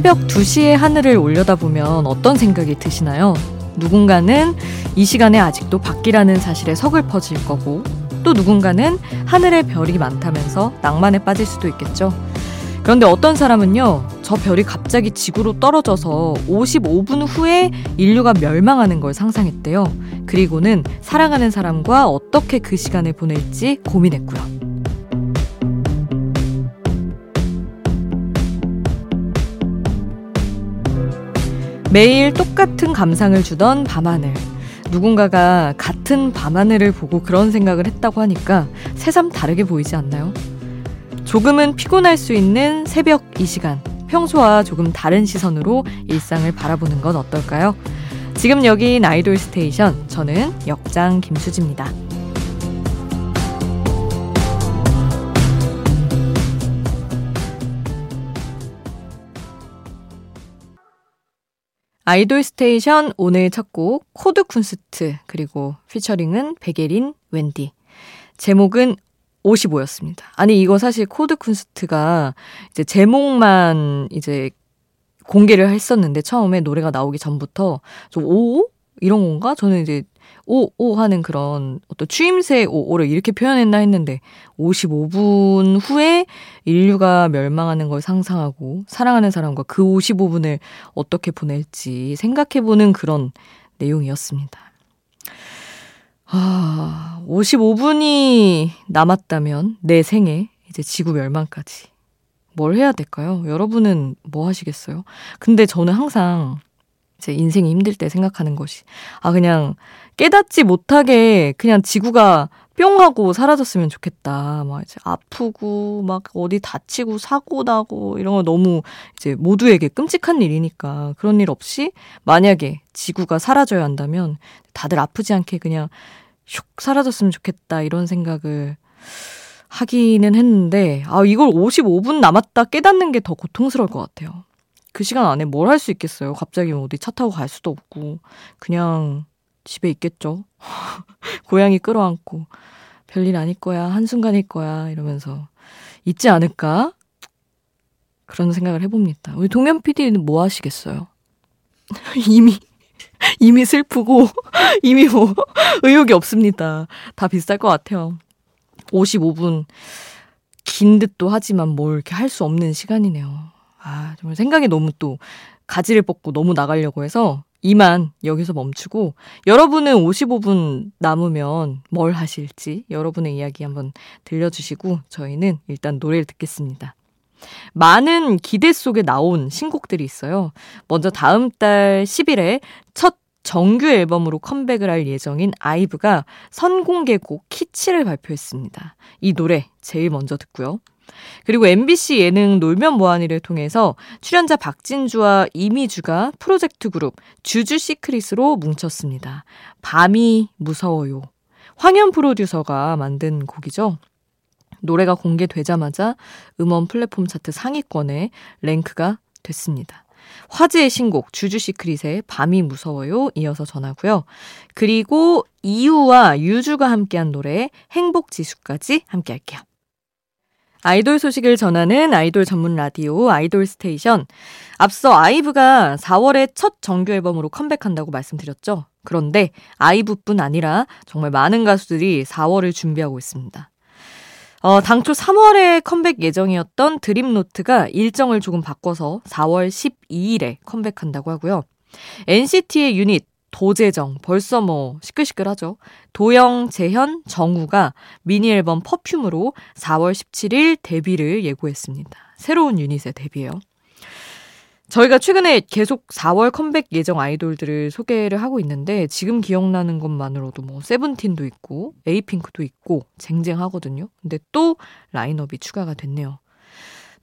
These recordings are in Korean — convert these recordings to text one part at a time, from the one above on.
새벽 2시에 하늘을 올려다보면 어떤 생각이 드시나요? 누군가는 이 시간에 아직도 밖이라는 사실에 서글퍼질 거고 또 누군가는 하늘에 별이 많다면서 낭만에 빠질 수도 있겠죠. 그런데 어떤 사람은요, 저 별이 갑자기 지구로 떨어져서 55분 후에 인류가 멸망하는 걸 상상했대요. 그리고는 사랑하는 사람과 어떻게 그 시간을 보낼지 고민했고요. 매일 똑같은 감상을 주던 밤하늘. 누군가가 같은 밤하늘을 보고 그런 생각을 했다고 하니까 새삼 다르게 보이지 않나요? 조금은 피곤할 수 있는 새벽 이 시간. 평소와 조금 다른 시선으로 일상을 바라보는 건 어떨까요? 지금 여긴 아이돌 스테이션. 저는 역장 김수지입니다. 아이돌 스테이션 오늘 첫 곡 코드 쿤스트 그리고 featuring은 백예린 웬디 제목은 55였습니다. 아니 이거 사실 코드 쿤스트가 이제 제목만 이제 공개를 했었는데 처음에 노래가 나오기 전부터 좀5 이런 건가? 저는 이제 오, 오 하는 그런 어떤 추임새 오오를 이렇게 표현했나 했는데 55분 후에 인류가 멸망하는 걸 상상하고 사랑하는 사람과 그 55분을 어떻게 보낼지 생각해보는 그런 내용이었습니다. 아, 55분이 남았다면 내 생에 이제 지구 멸망까지 뭘 해야 될까요? 여러분은 뭐 하시겠어요? 근데 저는 항상 제 인생이 힘들 때 생각하는 것이 아 그냥 깨닫지 못하게 그냥 지구가 뿅 하고 사라졌으면 좋겠다. 막 이제 아프고 막 어디 다치고 사고 나고 이런 거 너무 이제 모두에게 끔찍한 일이니까 그런 일 없이 만약에 지구가 사라져야 한다면 다들 아프지 않게 그냥 슉 사라졌으면 좋겠다 이런 생각을 하기는 했는데 아 이걸 55분 남았다 깨닫는 게 더 고통스러울 것 같아요. 그 시간 안에 뭘 할 수 있겠어요? 갑자기 어디 차 타고 갈 수도 없고 그냥 집에 있겠죠. 고양이 끌어안고 별일 아닐 거야 한순간일 거야 이러면서 있지 않을까? 그런 생각을 해봅니다. 우리 동현 PD는 뭐 하시겠어요? 이미 이미 슬프고 이미 뭐 의욕이 없습니다. 다 비쌀 것 같아요. 55분 긴 듯도 하지만 뭘 이렇게 할 수 없는 시간이네요. 아, 정말 생각이 너무 또 가지를 뻗고 너무 나가려고 해서 이만 여기서 멈추고 여러분은 55분 남으면 뭘 하실지 여러분의 이야기 한번 들려주시고 저희는 일단 노래를 듣겠습니다. 많은 기대 속에 나온 신곡들이 있어요. 먼저 다음 달 10일에 첫 정규 앨범으로 컴백을 할 예정인 아이브가 선공개곡 키치를 발표했습니다. 이 노래 제일 먼저 듣고요. 그리고 MBC 예능 놀면 뭐하니를 통해서 출연자 박진주와 이미주가 프로젝트 그룹 주주 시크릿으로 뭉쳤습니다. 밤이 무서워요. 황현 프로듀서가 만든 곡이죠. 노래가 공개되자마자 음원 플랫폼 차트 상위권에 랭크가 됐습니다. 화제의 신곡 쥬쥬 시크릿의 밤이 무서워요 이어서 전하고요. 그리고 이유와 유주가 함께한 노래 행복 지수까지 함께 할게요. 아이돌 소식을 전하는 아이돌 전문 라디오 아이돌 스테이션. 앞서 아이브가 4월에 첫 정규 앨범으로 컴백한다고 말씀드렸죠. 그런데 아이브뿐 아니라 정말 많은 가수들이 4월을 준비하고 있습니다. 어, 당초 3월에 컴백 예정이었던 드림노트가 일정을 조금 바꿔서 4월 12일에 컴백한다고 하고요. NCT의 유닛 도재정 벌써 뭐 시끌시끌하죠. 도영, 재현, 정우가 미니 앨범 퍼퓸으로 4월 17일 데뷔를 예고했습니다. 새로운 유닛의 데뷔예요. 저희가 최근에 계속 4월 컴백 예정 아이돌들을 소개를 하고 있는데 지금 기억나는 것만으로도 뭐 세븐틴도 있고 에이핑크도 있고 쟁쟁하거든요. 근데 또 라인업이 추가가 됐네요.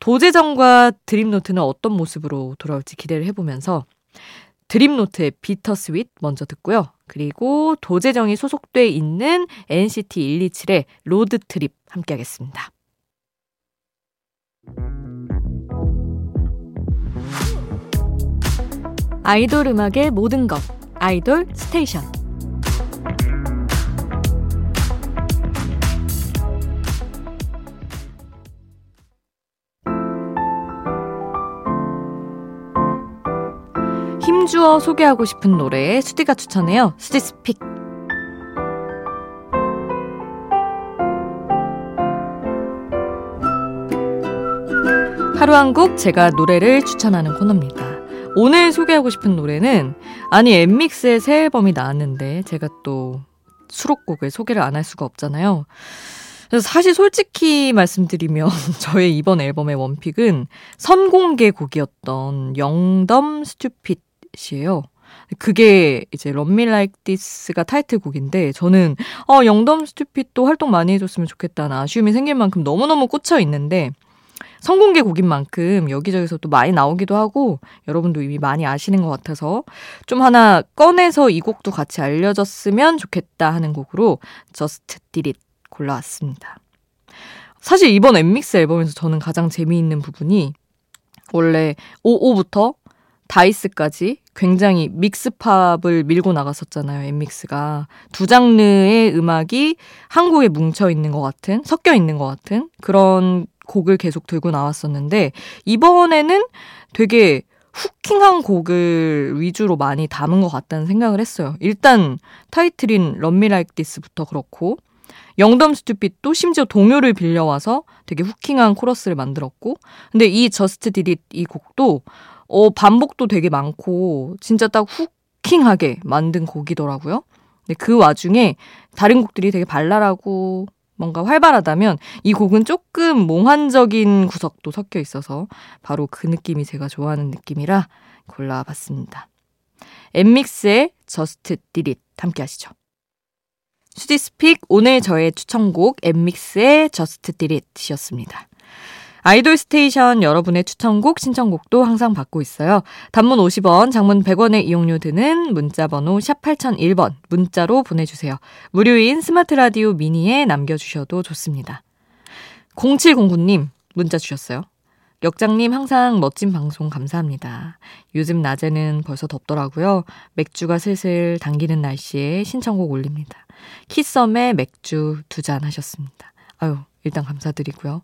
도재정과 드림노트는 어떤 모습으로 돌아올지 기대를 해보면서 드림노트의 Bittersweet 먼저 듣고요. 그리고 도재정이 소속돼 있는 NCT 127의 Road Trip 함께 하겠습니다. 아이돌 음악의 모든 것 아이돌 스테이션 힘주어 소개하고 싶은 노래 수디가 추천해요. 수디 스픽. 하루 한 곡 제가 노래를 추천하는 코너입니다. 오늘 소개하고 싶은 노래는 아니 엔믹스의 새 앨범이 나왔는데 제가 또 수록곡을 소개를 안 할 수가 없잖아요. 사실 솔직히 말씀드리면 저의 이번 앨범의 one pick은 선공개 곡이었던 Young Dumb Stupid 이에요. 그게 이제 Love Me Like This가 타이틀곡인데 저는 어 Young Dumb Stupid도 활동 많이 해줬으면 좋겠다는 아쉬움이 생길 만큼 너무너무 꽂혀 있는데 성공개 곡인 만큼 여기저기서 또 많이 나오기도 하고 여러분도 이미 많이 아시는 것 같아서 좀 하나 꺼내서 이 곡도 같이 알려졌으면 좋겠다 하는 곡으로 Just Did It 골라왔습니다. 사실 이번 엠믹스 앨범에서 저는 가장 재미있는 부분이 원래 55부터 다이스까지 굉장히 믹스팝을 밀고 나갔었잖아요, 엠믹스가. 두 장르의 음악이 한 곡에 뭉쳐 있는 것 같은, 섞여 있는 것 같은 그런 곡을 계속 들고 나왔었는데 이번에는 되게 hooking한 곡을 위주로 많이 담은 것 같다는 생각을 했어요. 일단 타이틀인 Love Me Like This부터 그렇고 Young Dumb Stupid도 심지어 동요를 빌려와서 되게 hooking한 코러스를 만들었고 근데 이 Just Did It 이 곡도 어 반복도 되게 많고 진짜 딱 hooking하게 만든 곡이더라고요. 근데 그 와중에 다른 곡들이 되게 발랄하고 뭔가 활발하다면 이 곡은 조금 몽환적인 구석도 섞여 있어서 바로 그 느낌이 제가 좋아하는 느낌이라 골라봤습니다. 엠믹스의 Just Did It 함께 하시죠. 수디스픽 오늘 저의 추천곡 엠믹스의 Just Did It이었습니다. 아이돌 스테이션 여러분의 추천곡, 신청곡도 항상 받고 있어요. 단문 50원, 장문 100원의 이용료 드는 문자번호 샵 8001번 문자로 보내주세요. 무료인 스마트 라디오 미니에 남겨주셔도 좋습니다. 0709님 문자 주셨어요. 역장님 항상 멋진 방송 감사합니다. 요즘 낮에는 벌써 덥더라고요. 맥주가 슬슬 당기는 날씨에 신청곡 올립니다. 키썸의 맥주 두 잔 하셨습니다. 아유, 일단 감사드리고요.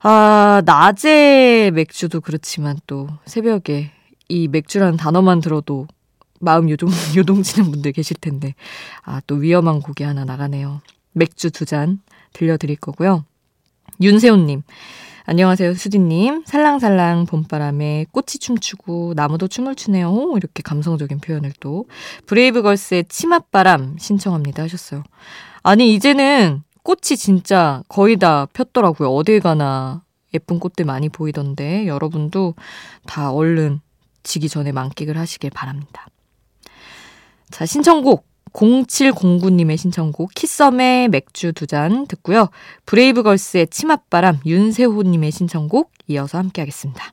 아, 낮에 맥주도 그렇지만 또 새벽에 이 맥주라는 단어만 들어도 마음 요동, 요동치는 분들 계실 텐데. 아, 또 위험한 곡이 하나 나가네요. 맥주 두 잔 들려드릴 거고요. 윤세훈님. 안녕하세요, 수디님. 살랑살랑 봄바람에 꽃이 춤추고 나무도 춤을 추네요. 이렇게 감성적인 표현을 또. 브레이브걸스의 치맛바람 신청합니다 하셨어요. 아니, 이제는 꽃이 진짜 거의 다 폈더라고요. 어딜 가나 예쁜 꽃들 많이 보이던데 여러분도 다 얼른 지기 전에 만끽을 하시길 바랍니다. 자, 신청곡 0709님의 신청곡 키썸의 맥주 두 잔 듣고요. 브레이브걸스의 치맛바람 윤세호님의 신청곡 이어서 함께 하겠습니다.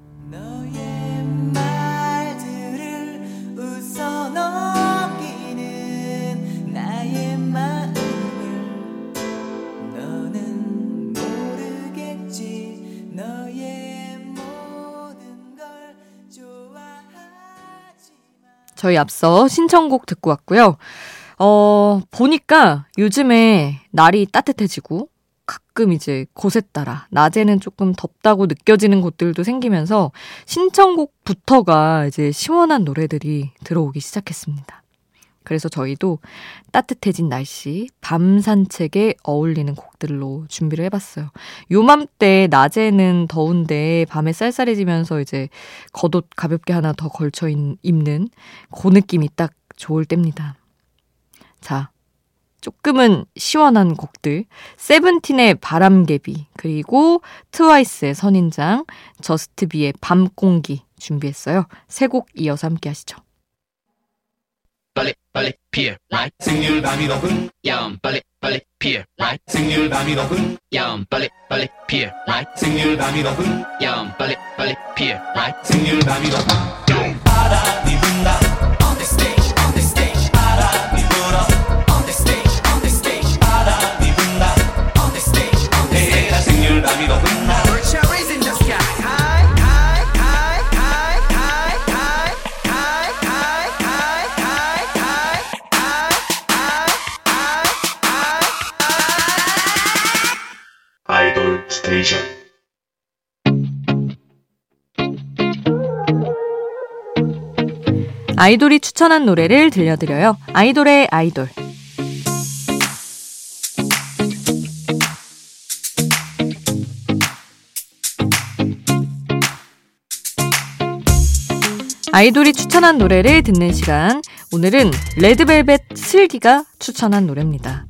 저희 앞서 신청곡 듣고 왔고요. 어, 보니까 요즘에 날이 따뜻해지고 가끔 이제 곳에 따라 낮에는 조금 덥다고 느껴지는 곳들도 생기면서 신청곡부터가 이제 시원한 노래들이 들어오기 시작했습니다. 그래서 저희도 따뜻해진 날씨, 밤 산책에 어울리는 곡들로 준비를 해봤어요. 요맘때 낮에는 더운데 밤에 쌀쌀해지면서 이제 겉옷 가볍게 하나 더 걸쳐 입는 그 느낌이 딱 좋을 때입니다. 자, 조금은 시원한 곡들, 세븐틴의 바람개비, 그리고 트와이스의 선인장, 저스트비의 밤공기 준비했어요. 세 곡 이어서 함께 하시죠. 빨리 피어 라이 생률 밤이 높은 야음 빨리 빨리 피어 라이 생률 밤이 높은 야음 빨리 빨리 피어 라이 생률 밤이 높은 야음 빨리 빨리 피어 라이 생률 밤이 높은 바람이 분다 아이돌이 추천한 노래를 들려드려요. 아이돌의 아이돌. 아이돌이 추천한 노래를 듣는 시간. 오늘은 레드벨벳 슬기가 추천한 노래입니다.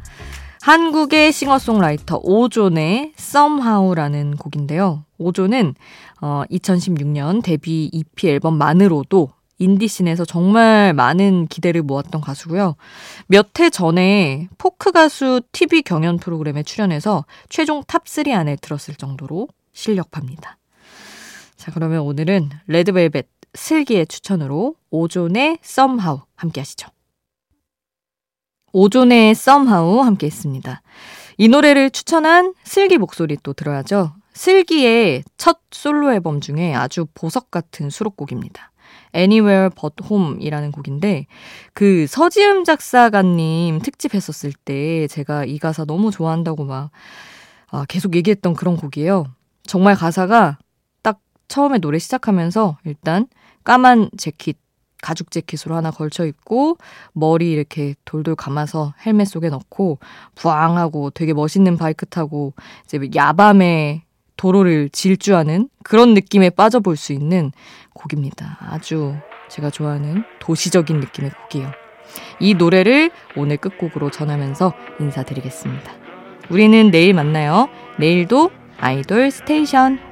한국의 싱어송라이터 오존의 Somehow라는 곡인데요. 오존은 어, 2016년 데뷔 EP 앨범만으로도 인디 scene에서 정말 많은 기대를 모았던 가수고요. 몇 해 전에 포크 가수 TV 경연 프로그램에 출연해서 최종 top 3 안에 들었을 정도로 실력파입니다. 자, 그러면 오늘은 레드벨벳 슬기의 추천으로 오존의 Somehow 함께 하시죠. 오존의 Somehow 함께 했습니다. 이 노래를 추천한 슬기 목소리 또 들어야죠. 슬기의 첫 솔로 앨범 중에 아주 보석 같은 수록곡입니다. Anywhere But Home이라는 곡인데 그 서지음 작사가님 특집 했었을 때 제가 이 가사 너무 좋아한다고 막 아, 계속 얘기했던 그런 곡이에요. 정말 가사가 딱 처음에 노래 시작하면서 일단 까만 재킷, 가죽 재킷으로 하나 걸쳐 입고 머리 이렇게 돌돌 감아서 헬멧 속에 넣고 부앙하고 되게 멋있는 바이크 타고 이제 야밤에 도로를 질주하는 그런 느낌에 빠져볼 수 있는 곡입니다. 아주 제가 좋아하는 도시적인 느낌의 곡이에요. 이 노래를 오늘 끝곡으로 전하면서 인사드리겠습니다. 우리는 내일 만나요. 내일도 아이돌 스테이션.